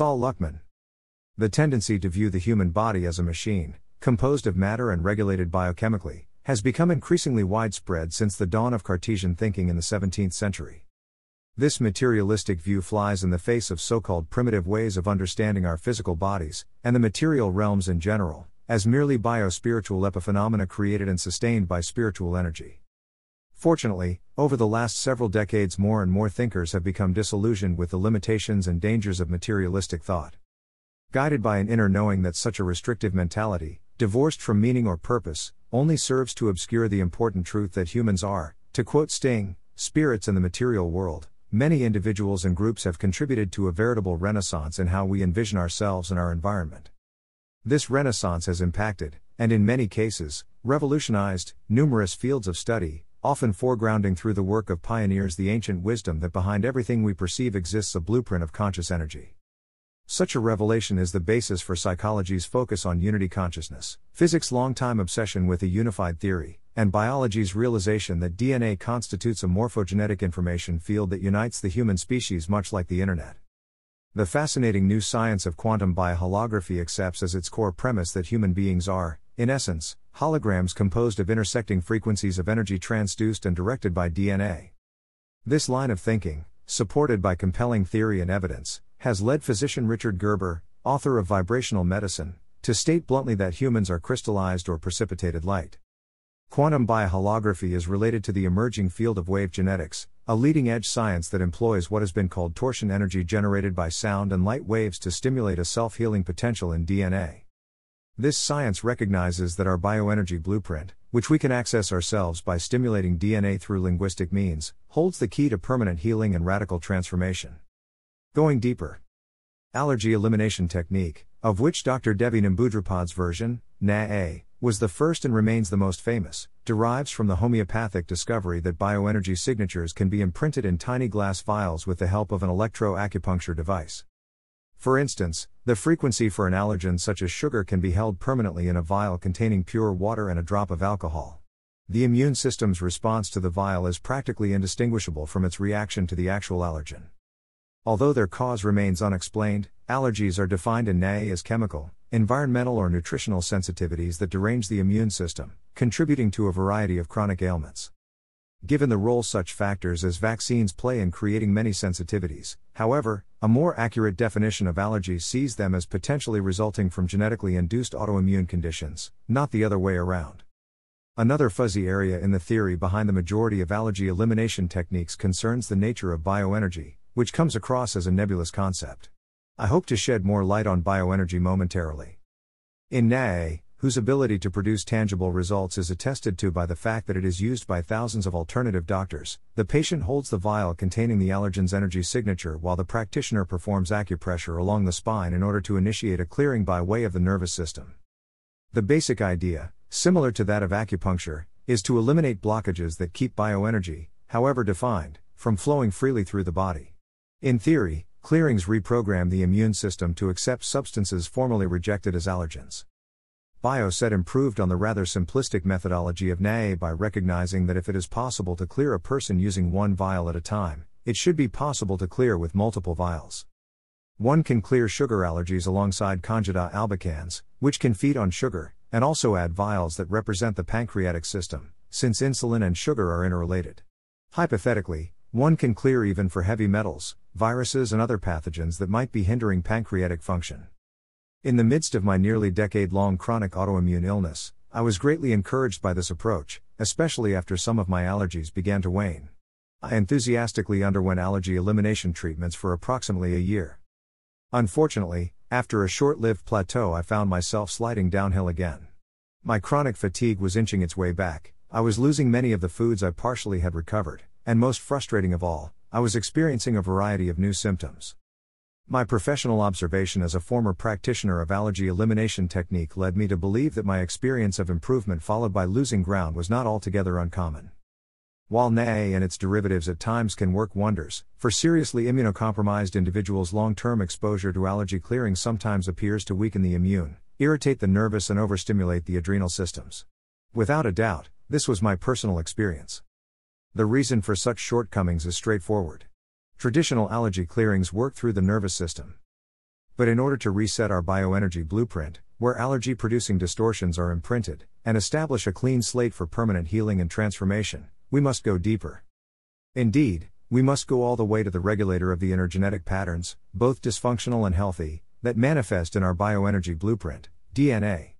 Sol Luckman. The tendency to view the human body as a machine, composed of matter and regulated biochemically, has become increasingly widespread since the dawn of Cartesian thinking in the 17th century. This materialistic view flies in the face of so called primitive ways of understanding our physical bodies, and the material realms in general, as merely biospiritual epiphenomena created and sustained by spiritual energy. Fortunately, over the last several decades, more and more thinkers have become disillusioned with the limitations and dangers of materialistic thought. Guided by an inner knowing that such a restrictive mentality, divorced from meaning or purpose, only serves to obscure the important truth that humans are, to quote Sting, spirits in the material world, many individuals and groups have contributed to a veritable renaissance in how we envision ourselves and our environment. This renaissance has impacted, and in many cases, revolutionized, numerous fields of study, often foregrounding through the work of pioneers the ancient wisdom that behind everything we perceive exists a blueprint of conscious energy. Such a revelation is the basis for psychology's focus on unity consciousness, physics' long-time obsession with a unified theory, and biology's realization that DNA constitutes a morphogenetic information field that unites the human species much like the Internet. The fascinating new science of quantum bioholography accepts as its core premise that human beings are, in essence, holograms composed of intersecting frequencies of energy transduced and directed by DNA. This line of thinking, supported by compelling theory and evidence, has led physician Richard Gerber, author of Vibrational Medicine, to state bluntly that humans are crystallized or precipitated light. Quantum bioholography is related to the emerging field of wave genetics, a leading edge science that employs what has been called torsion energy generated by sound and light waves to stimulate a self healing potential in DNA. This science recognizes that our bioenergy blueprint, which we can access ourselves by stimulating DNA through linguistic means, holds the key to permanent healing and radical transformation. Going deeper. Allergy elimination technique, of which Dr. Devi Nambudripad's version, NA, was the first and remains the most famous, derives from the homeopathic discovery that bioenergy signatures can be imprinted in tiny glass vials with the help of an electro-acupuncture device. For instance, the frequency for an allergen such as sugar can be held permanently in a vial containing pure water and a drop of alcohol. The immune system's response to the vial is practically indistinguishable from its reaction to the actual allergen. Although their cause remains unexplained, allergies are defined in NAE as chemical, environmental, or nutritional sensitivities that derange the immune system, contributing to a variety of chronic ailments. Given the role such factors as vaccines play in creating many sensitivities, however, a more accurate definition of allergies sees them as potentially resulting from genetically induced autoimmune conditions, not the other way around. Another fuzzy area in the theory behind the majority of allergy elimination techniques concerns the nature of bioenergy, which comes across as a nebulous concept. I hope to shed more light on bioenergy momentarily. In NAE, whose ability to produce tangible results is attested to by the fact that it is used by thousands of alternative doctors, the patient holds the vial containing the allergen's energy signature while the practitioner performs acupressure along the spine in order to initiate a clearing by way of the nervous system. The basic idea, similar to that of acupuncture, is to eliminate blockages that keep bioenergy, however defined, from flowing freely through the body. In theory, clearings reprogram the immune system to accept substances formerly rejected as allergens. Bioset improved on the rather simplistic methodology of NAE by recognizing that if it is possible to clear a person using one vial at a time, it should be possible to clear with multiple vials. One can clear sugar allergies alongside Candida albicans, which can feed on sugar, and also add vials that represent the pancreatic system, since insulin and sugar are interrelated. Hypothetically, one can clear even for heavy metals, viruses, and other pathogens that might be hindering pancreatic function. In the midst of my nearly decade long chronic autoimmune illness, I was greatly encouraged by this approach, especially after some of my allergies began to wane. I enthusiastically underwent allergy elimination treatments for approximately a year. Unfortunately, after a short lived plateau, I found myself sliding downhill again. My chronic fatigue was inching its way back, I was losing many of the foods I partially had recovered, and most frustrating of all, I was experiencing a variety of new symptoms. My professional observation as a former practitioner of allergy elimination technique led me to believe that my experience of improvement followed by losing ground was not altogether uncommon. While NAE and its derivatives at times can work wonders, for seriously immunocompromised individuals, long term exposure to allergy clearing sometimes appears to weaken the immune, irritate the nervous, and overstimulate the adrenal systems. Without a doubt, this was my personal experience. The reason for such shortcomings is straightforward. Traditional allergy clearings work through the nervous system. But in order to reset our bioenergy blueprint, where allergy producing distortions are imprinted, and establish a clean slate for permanent healing and transformation, we must go deeper. Indeed, we must go all the way to the regulator of the inner genetic patterns, both dysfunctional and healthy, that manifest in our bioenergy blueprint, DNA.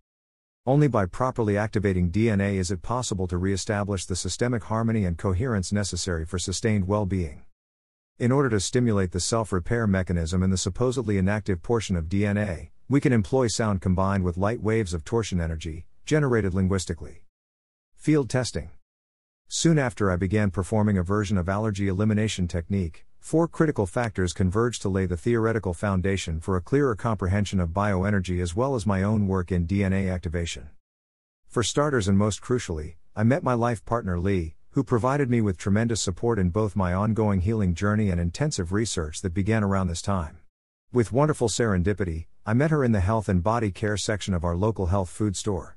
Only by properly activating DNA is it possible to re-establish the systemic harmony and coherence necessary for sustained well-being. In order to stimulate the self-repair mechanism in the supposedly inactive portion of DNA, we can employ sound combined with light waves of torsion energy, generated linguistically. Field testing. Soon after I began performing a version of allergy elimination technique, Four critical factors converged to lay the theoretical foundation for a clearer comprehension of bioenergy as well as my own work in DNA activation. For starters, and most crucially, I met my life partner Lee, who provided me with tremendous support in both my ongoing healing journey and intensive research that began around this time. With wonderful serendipity, I met her in the health and body care section of our local health food store.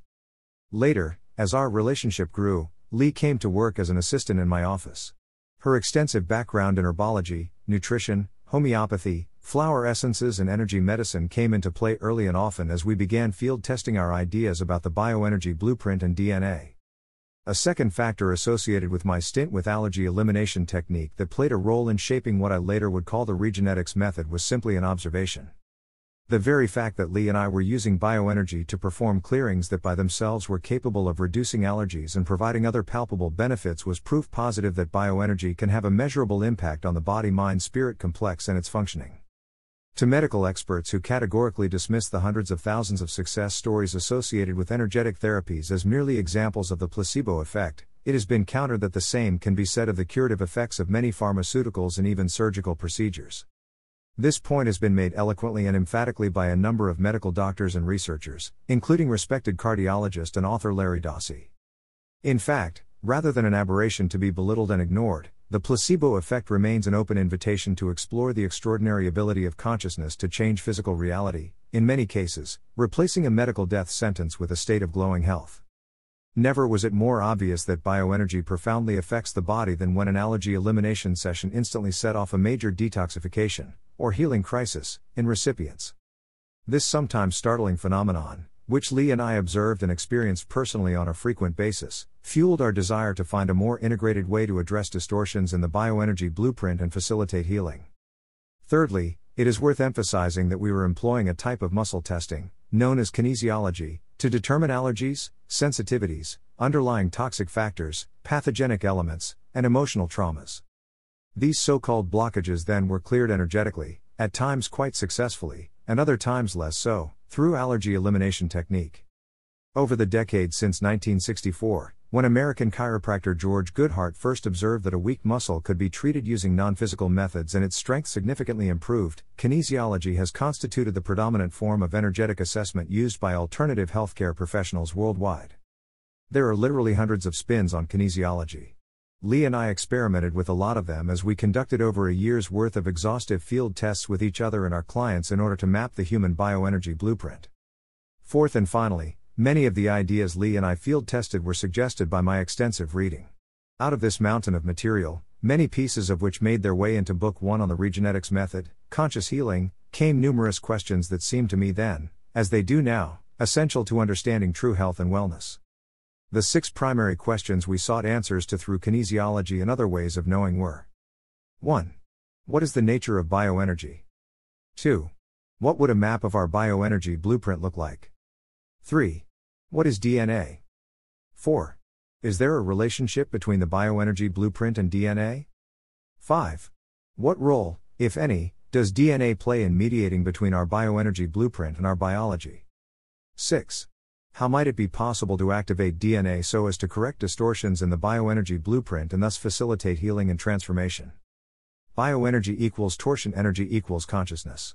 Later, as our relationship grew, Lee came to work as an assistant in my office. Her extensive background in herbology, nutrition, homeopathy, flower essences, and energy medicine came into play early and often as we began field testing our ideas about the bioenergy blueprint and DNA. A second factor associated with my stint with allergy elimination technique that played a role in shaping what I later would call the regenetics method was simply an observation. The very fact that Lee and I were using bioenergy to perform clearings that by themselves were capable of reducing allergies and providing other palpable benefits was proof positive that bioenergy can have a measurable impact on the body mind spirit complex and its functioning. To medical experts who categorically dismiss the hundreds of thousands of success stories associated with energetic therapies as merely examples of the placebo effect, it has been countered that the same can be said of the curative effects of many pharmaceuticals and even surgical procedures. This point has been made eloquently and emphatically by a number of medical doctors and researchers, including respected cardiologist and author Larry Dossey. In fact, rather than an aberration to be belittled and ignored, the placebo effect remains an open invitation to explore the extraordinary ability of consciousness to change physical reality, in many cases, replacing a medical death sentence with a state of glowing health. Never was it more obvious that bioenergy profoundly affects the body than when an allergy elimination session instantly set off a major detoxification, or healing crisis, in recipients. This sometimes startling phenomenon, which Lee and I observed and experienced personally on a frequent basis, fueled our desire to find a more integrated way to address distortions in the bioenergy blueprint and facilitate healing. Thirdly, it is worth emphasizing that we were employing a type of muscle testing, known as kinesiology, to determine allergies, sensitivities, underlying toxic factors, pathogenic elements, and emotional traumas. These so called blockages then were cleared energetically, at times quite successfully, and other times less so, through allergy elimination technique. Over the decades since 1964, when American chiropractor George Goodheart first observed that a weak muscle could be treated using non physical methods and its strength significantly improved, kinesiology has constituted the predominant form of energetic assessment used by alternative healthcare professionals worldwide. There are literally hundreds of spins on kinesiology. Lee and I experimented with a lot of them as we conducted over a year's worth of exhaustive field tests with each other and our clients in order to map the human bioenergy blueprint. Fourth and finally, many of the ideas Lee and I field tested were suggested by my extensive reading. Out of this mountain of material, many pieces of which made their way into Book 1 on the Regenetics Method, Conscious Healing, came numerous questions that seemed to me then, as they do now, essential to understanding true health and wellness. The six primary questions we sought answers to through kinesiology and other ways of knowing were 1. What is the nature of bioenergy? 2. What would a map of our bioenergy blueprint look like? 3. What is DNA? 4. Is there a relationship between the bioenergy blueprint and DNA? 5. What role, if any, does DNA play in mediating between our bioenergy blueprint and our biology? 6. How might it be possible to activate DNA so as to correct distortions in the bioenergy blueprint and thus facilitate healing and transformation? Bioenergy equals torsion energy equals consciousness.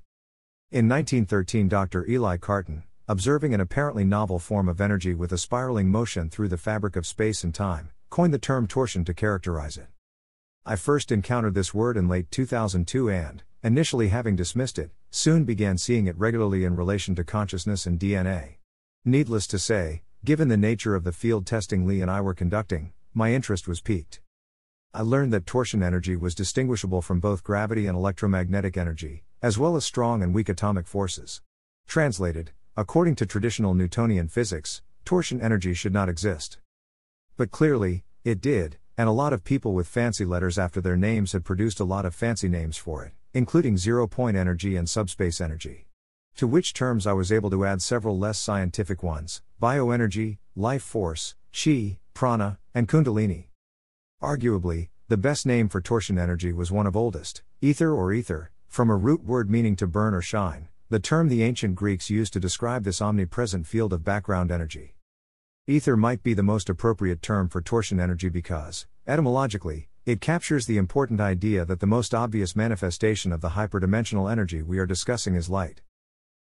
In 1913, Dr. Élie Cartan, observing an apparently novel form of energy with a spiraling motion through the fabric of space and time, coined the term torsion to characterize it. I first encountered this word in late 2002 and, initially having dismissed it, soon began seeing it regularly in relation to consciousness and DNA. Needless to say, given the nature of the field testing Lee and I were conducting, my interest was piqued. I learned that torsion energy was distinguishable from both gravity and electromagnetic energy, as well as strong and weak atomic forces. Translated, according to traditional Newtonian physics, torsion energy should not exist. But clearly, it did, and a lot of people with fancy letters after their names had produced a lot of fancy names for it, including zero point energy and subspace energy. To which terms I was able to add several less scientific ones bioenergy, life force, chi, prana, and kundalini. Arguably, the best name for torsion energy was one of oldest, ether or ether, from a root word meaning to burn or shine, the term the ancient Greeks used to describe this omnipresent field of background energy. Ether might be the most appropriate term for torsion energy because, etymologically, it captures the important idea that the most obvious manifestation of the hyperdimensional energy we are discussing is light.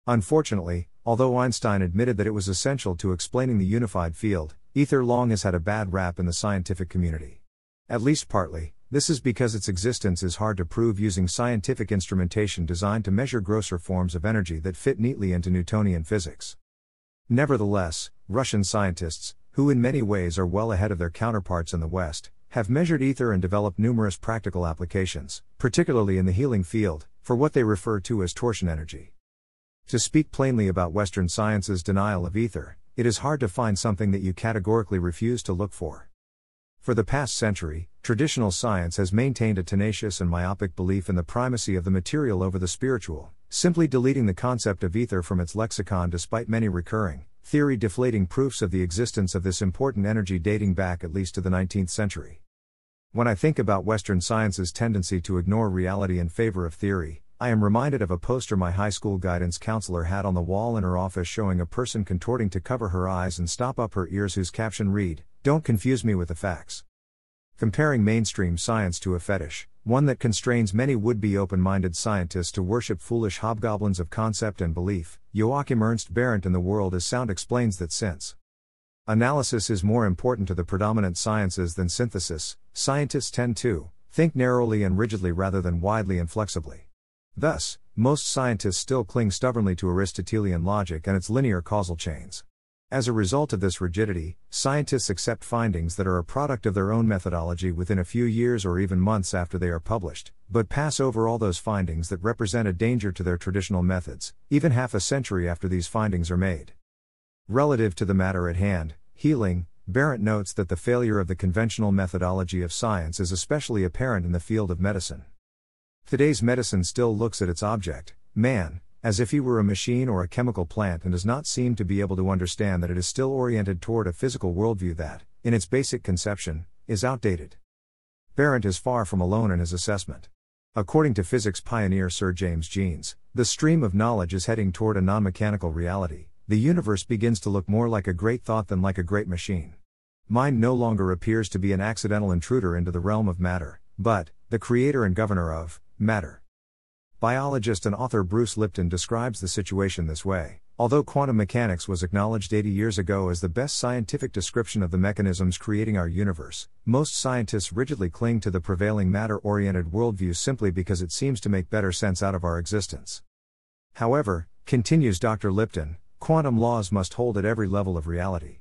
Unfortunately, although Einstein admitted that it was essential to explaining the unified field, ether long has had a bad rap in the scientific community. At least partly, this is because its existence is hard to prove using scientific instrumentation designed to measure grosser forms of energy that fit neatly into Newtonian physics. Nevertheless, Russian scientists, who in many ways are well ahead of their counterparts in the West, have measured ether and developed numerous practical applications, particularly in the healing field, for what they refer to as torsion energy. To speak plainly about Western science's denial of ether, it is hard to find something that you categorically refuse to look for. For the past century, traditional science has maintained a tenacious and myopic belief in the primacy of the material over the spiritual, simply deleting the concept of ether from its lexicon despite many recurring, theory deflating proofs of the existence of this important energy dating back at least to the 19th century. When I think about Western science's tendency to ignore reality in favor of theory, I am reminded of a poster my high school guidance counselor had on the wall in her office showing a person contorting to cover her eyes and stop up her ears whose caption read, don't confuse me with the facts. Comparing mainstream science to a fetish, one that constrains many would be open minded scientists to worship foolish hobgoblins of concept and belief, Joachim Ernst Berendt in The World as Sound explains that since analysis is more important to the predominant sciences than synthesis, scientists tend to think narrowly and rigidly rather than widely and flexibly. Thus, most scientists still cling stubbornly to Aristotelian logic and its linear causal chains. As a result of this rigidity, scientists accept findings that are a product of their own methodology within a few years or even months after they are published, but pass over all those findings that represent a danger to their traditional methods, even half a century after these findings are made. Relative to the matter at hand, healing, Berendt notes that the failure of the conventional methodology of science is especially apparent in the field of medicine. Today's medicine still looks at its object, man, as if he were a machine or a chemical plant and does not seem to be able to understand that it is still oriented toward a physical worldview that, in its basic conception, is outdated. Berendt is far from alone in his assessment. According to physics pioneer Sir James Jeans, the stream of knowledge is heading toward a non mechanical reality. The universe begins to look more like a great thought than like a great machine. Mind no longer appears to be an accidental intruder into the realm of matter, but, the creator and governor of, matter. Biologist and author Bruce Lipton describes the situation this way. Although quantum mechanics was acknowledged 80 years ago as the best scientific description of the mechanisms creating our universe, most scientists rigidly cling to the prevailing matter oriented worldview simply because it seems to make better sense out of our existence. However, continues Dr. Lipton, quantum laws must hold at every level of reality.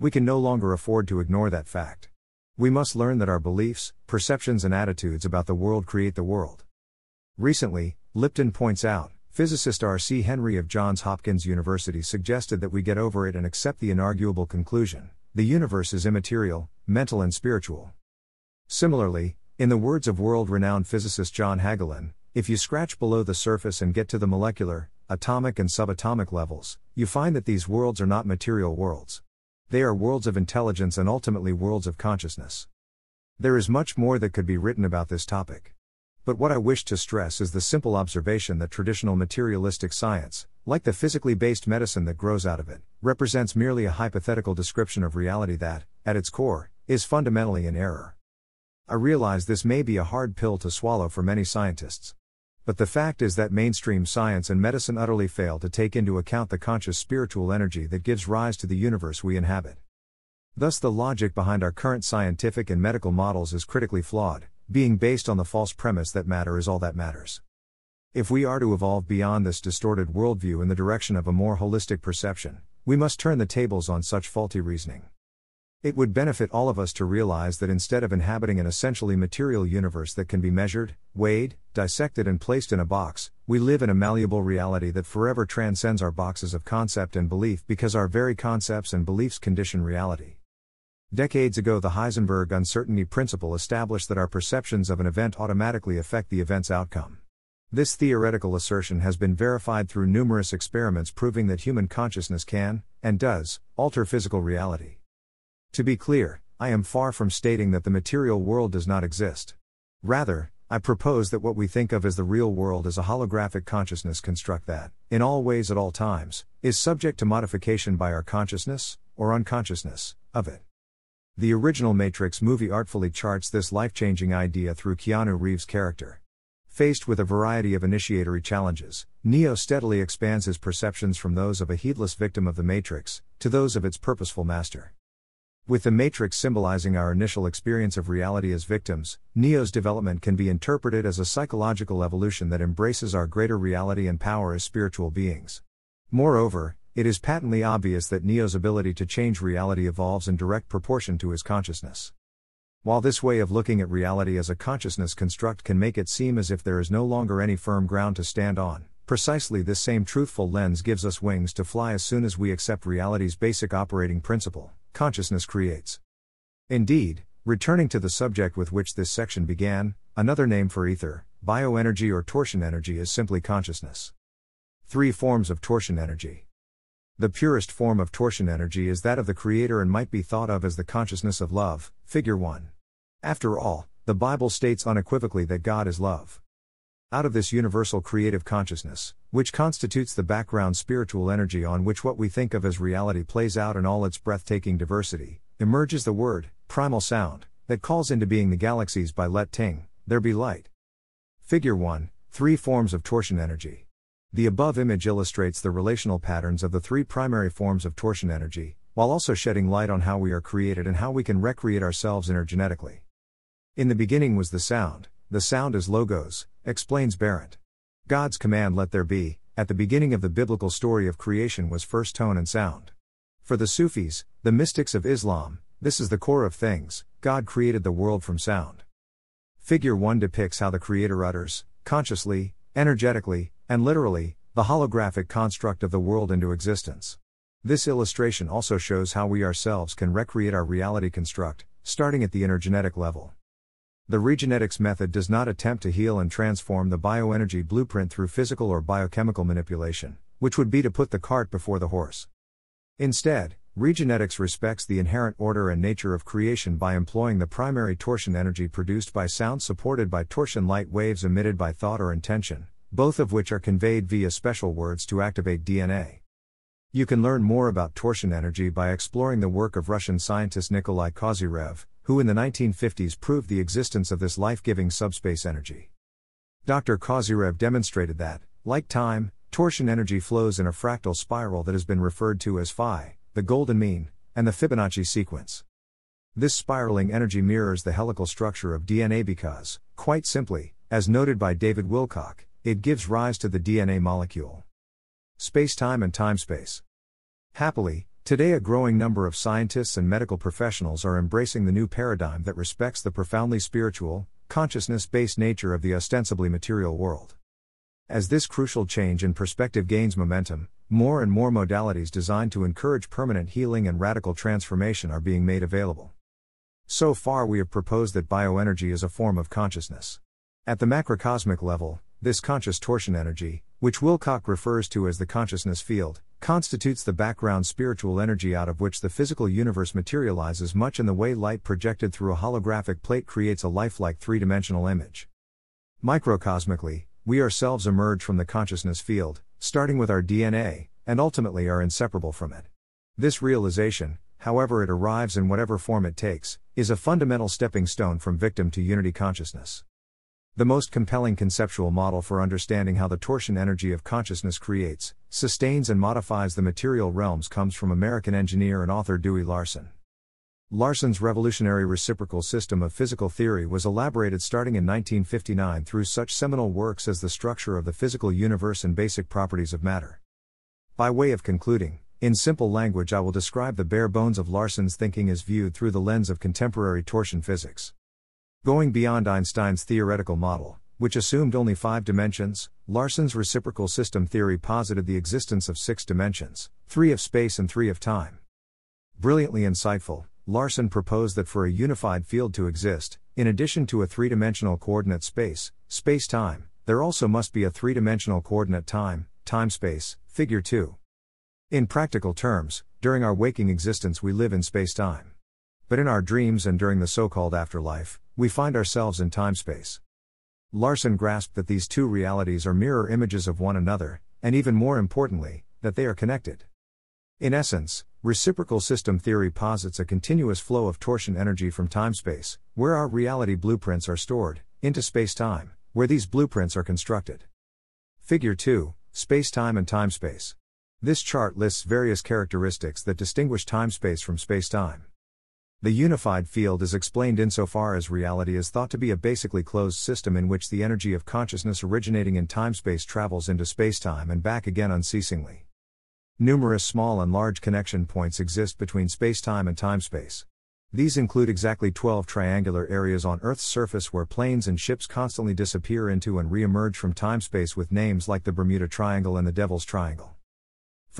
We can no longer afford to ignore that fact. We must learn that our beliefs, perceptions, and attitudes about the world create the world. Recently, Lipton points out, physicist R.C. Henry of Johns Hopkins University suggested that we get over it and accept the inarguable conclusion the universe is immaterial, mental, and spiritual. Similarly, in the words of world renowned physicist John Hagelin, if you scratch below the surface and get to the molecular, atomic, and subatomic levels, you find that these worlds are not material worlds. They are worlds of intelligence and ultimately worlds of consciousness. There is much more that could be written about this topic. But what I wish to stress is the simple observation that traditional materialistic science, like the physically based medicine that grows out of it, represents merely a hypothetical description of reality that, at its core, is fundamentally in error. I realize this may be a hard pill to swallow for many scientists. But the fact is that mainstream science and medicine utterly fail to take into account the conscious spiritual energy that gives rise to the universe we inhabit. Thus, the logic behind our current scientific and medical models is critically flawed, being based on the false premise that matter is all that matters. If we are to evolve beyond this distorted worldview in the direction of a more holistic perception, we must turn the tables on such faulty reasoning. It would benefit all of us to realize that instead of inhabiting an essentially material universe that can be measured, weighed, dissected, and placed in a box, we live in a malleable reality that forever transcends our boxes of concept and belief because our very concepts and beliefs condition reality. Decades ago, the Heisenberg uncertainty principle established that our perceptions of an event automatically affect the event's outcome. This theoretical assertion has been verified through numerous experiments proving that human consciousness can, and does, alter physical reality. To be clear, I am far from stating that the material world does not exist. Rather, I propose that what we think of as the real world is a holographic consciousness construct that, in all ways at all times, is subject to modification by our consciousness, or unconsciousness, of it. The original Matrix movie artfully charts this life changing idea through Keanu Reeves' character. Faced with a variety of initiatory challenges, Neo steadily expands his perceptions from those of a heedless victim of the Matrix, to those of its purposeful master. With the Matrix symbolizing our initial experience of reality as victims, Neo's development can be interpreted as a psychological evolution that embraces our greater reality and power as spiritual beings. Moreover, it is patently obvious that Neo's ability to change reality evolves in direct proportion to his consciousness. While this way of looking at reality as a consciousness construct can make it seem as if there is no longer any firm ground to stand on, precisely this same truthful lens gives us wings to fly as soon as we accept reality's basic operating principle consciousness creates. Indeed, returning to the subject with which this section began, another name for ether, bioenergy or torsion energy is simply consciousness. Three forms of torsion energy. The purest form of torsion energy is that of the Creator and might be thought of as the consciousness of love, figure 1. After all, the Bible states unequivocally that God is love. Out of this universal creative consciousness, which constitutes the background spiritual energy on which what we think of as reality plays out in all its breathtaking diversity, emerges the word, primal sound, that calls into being the galaxies by let ting, there be light. Figure 1 Three forms of torsion energy. The above image illustrates the relational patterns of the three primary forms of torsion energy, while also shedding light on how we are created and how we can recreate ourselves energetically. In the beginning was the sound, the sound is logos, explains Berendt. God's command, let there be, at the beginning of the biblical story of creation was first tone and sound. For the Sufis, the mystics of Islam, this is the core of things God created the world from sound. Figure 1 depicts how the Creator utters, consciously, energetically, and literally, the holographic construct of the world into existence. This illustration also shows how we ourselves can recreate our reality construct, starting at the energetic level. The regenetics method does not attempt to heal and transform the bioenergy blueprint through physical or biochemical manipulation, which would be to put the cart before the horse. Instead, regenetics respects the inherent order and nature of creation by employing the primary torsion energy produced by sound supported by torsion light waves emitted by thought or intention, both of which are conveyed via special words to activate DNA. You can learn more about torsion energy by exploring the work of Russian scientist Nikolai Kozyrev, who in the 1950s proved the existence of this life giving subspace energy. Dr. Kozyrev demonstrated that, like time, torsion energy flows in a fractal spiral that has been referred to as phi, the golden mean, and the Fibonacci sequence. This spiraling energy mirrors the helical structure of DNA because, quite simply, as noted by David Wilcock, it gives rise to the DNA molecule. Space-time and time-space. Happily, Today, a growing number of scientists and medical professionals are embracing the new paradigm that respects the profoundly spiritual, consciousness based nature of the ostensibly material world. As this crucial change in perspective gains momentum, more and more modalities designed to encourage permanent healing and radical transformation are being made available. So far, we have proposed that bioenergy is a form of consciousness. At the macrocosmic level, this conscious torsion energy, which Wilcock refers to as the consciousness field, constitutes the background spiritual energy out of which the physical universe materializes much in the way light projected through a holographic plate creates a lifelike three dimensional image. Microcosmically, we ourselves emerge from the consciousness field, starting with our DNA, and ultimately are inseparable from it. This realization, however it arrives in whatever form it takes, is a fundamental stepping stone from victim to unity consciousness. The most compelling conceptual model for understanding how the torsion energy of consciousness creates, sustains, and modifies the material realms comes from American engineer and author Dewey Larson. Larson's revolutionary reciprocal system of physical theory was elaborated starting in 1959 through such seminal works as The Structure of the Physical Universe and Basic Properties of Matter. By way of concluding, In simple language, I will describe the bare bones of Larson's thinking as viewed through the lens of contemporary torsion physics. Going beyond Einstein's theoretical model, which assumed only five dimensions, Larson's reciprocal system theory posited the existence of six dimensions three of space and three of time. Brilliantly insightful, Larson proposed that for a unified field to exist, in addition to a three dimensional coordinate space, space time, there also must be a three dimensional coordinate time, time space, figure 2. In practical terms, during our waking existence we live in space-time. But in our dreams and during the so-called afterlife, we find ourselves in time-space. Larson grasped that these two realities are mirror images of one another, and even more importantly, that they are connected. In essence, reciprocal system theory posits a continuous flow of torsion energy from time-space, where our reality blueprints are stored, into space-time, where these blueprints are constructed. Figure 2, Space-time and time-space. This chart lists various characteristics that distinguish time-space from space-time. The unified field is explained insofar as reality is thought to be a basically closed system in which the energy of consciousness originating in time-space travels into space-time and back again unceasingly. Numerous small and large connection points exist between space-time and time-space. These include exactly 12 triangular areas on Earth's surface where planes and ships constantly disappear into and re-emerge from time-space with names like the Bermuda Triangle and the Devil's Triangle.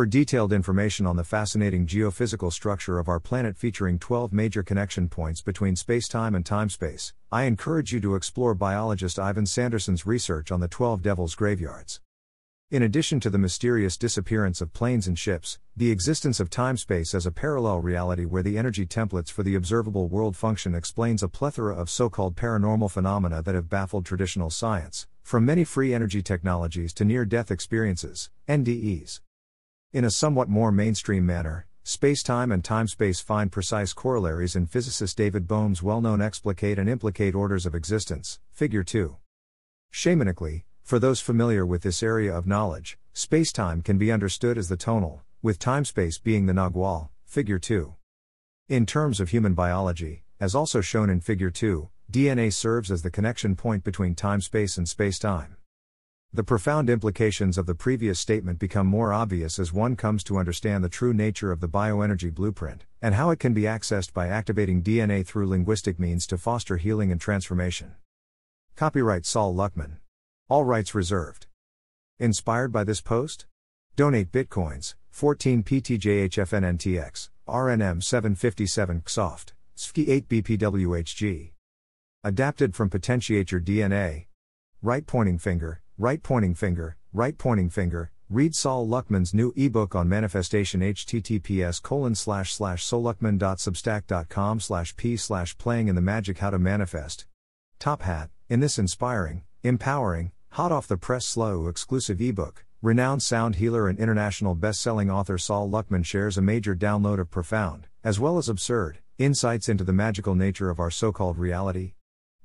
For detailed information on the fascinating geophysical structure of our planet featuring 12 major connection points between spacetime and timespace, I encourage you to explore biologist Ivan Sanderson's research on the 12 Devil's Graveyards. In addition to the mysterious disappearance of planes and ships, the existence of timespace as a parallel reality where the energy templates for the observable world function explains a plethora of so called paranormal phenomena that have baffled traditional science, from many free energy technologies to near death experiences, NDEs. In a somewhat more mainstream manner, spacetime and timespace find precise corollaries in physicist David Bohm's well known explicate and implicate orders of existence, Figure 2. Shamanically, for those familiar with this area of knowledge, spacetime can be understood as the tonal, with timespace being the nagual, Figure 2. In terms of human biology, as also shown in Figure 2, DNA serves as the connection point between timespace and spacetime. The profound implications of the previous statement become more obvious as one comes to understand the true nature of the bioenergy blueprint, and how it can be accessed by activating DNA through linguistic means to foster healing and transformation. Copyright Sol Luckman. All rights reserved. Inspired by this post? Donate Bitcoins, 14 PTJHFNNTX, RNM 757 XOFT, SFKI 8 BPWHG. Adapted from Potentiate Your DNA. Right pointing finger, right pointing finger, right pointing finger, read Sol Luckman's new ebook on manifestation https colon slash slash solluckman.substack.com slash p slash playing in the magic how to manifest. Top hat, in this inspiring, empowering, hot off the press slow exclusive ebook, renowned sound healer and international best-selling author Sol Luckman shares a major download of profound, as well as absurd, insights into the magical nature of our so-called reality.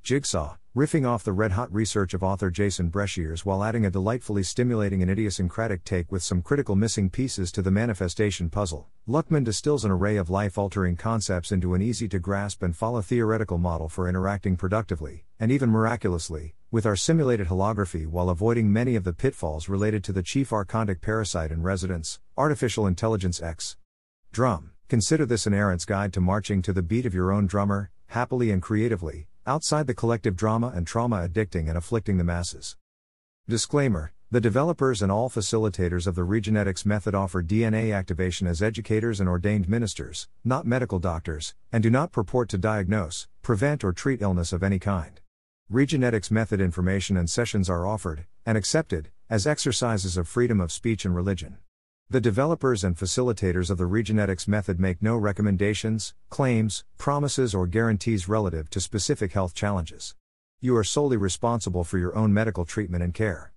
Jigsaw, riffing off the red hot research of author Jason Breshears while adding a delightfully stimulating and idiosyncratic take with some critical missing pieces to the manifestation puzzle. Luckman distills an array of life altering concepts into an easy to grasp and follow theoretical model for interacting productively, and even miraculously, with our simulated holography while avoiding many of the pitfalls related to the chief archontic parasite in residence, Artificial Intelligence X. Drum. Consider this an errant's guide to marching to the beat of your own drummer, happily and creatively, outside the collective drama and trauma addicting and afflicting the masses. Disclaimer The developers and all facilitators of the Regenetics method offer DNA activation as educators and ordained ministers, not medical doctors, and do not purport to diagnose, prevent, or treat illness of any kind. Regenetics method information and sessions are offered, and accepted, as exercises of freedom of speech and religion. The developers and facilitators of the Regenetics method make no recommendations, claims, promises, or guarantees relative to specific health challenges. You are solely responsible for your own medical treatment and care.